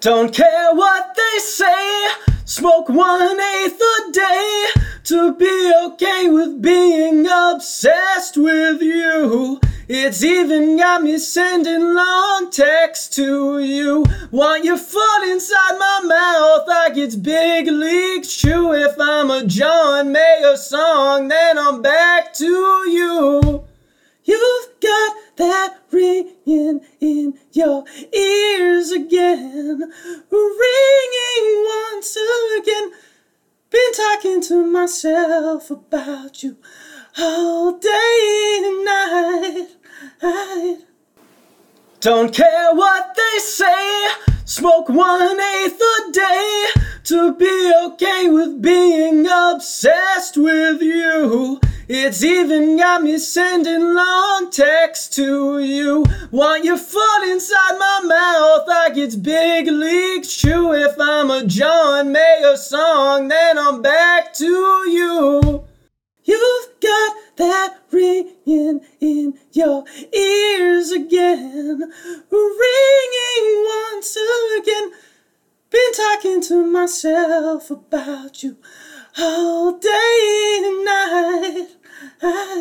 Don't care what they say, smoke one eighth a day to be okay with being obsessed with you. It's even got me sending long texts to you. Want your foot inside my mouth like it's big leagues. True, if I'm a John Mayer song, then I'm back to you. You've got that ringing in your ears again, ringing once again. Been talking to myself about you all day and night. Don't care what they say, smoke one eighth a day to be okay with being obsessed with you. It's even got me sending long texts to you. Want your foot inside my mouth like it's big league True, if I'm a John Mayer song, then I'm back to you. You've got that ringing in your ears again, ringing once again. Been talking to myself about you all day and night ah,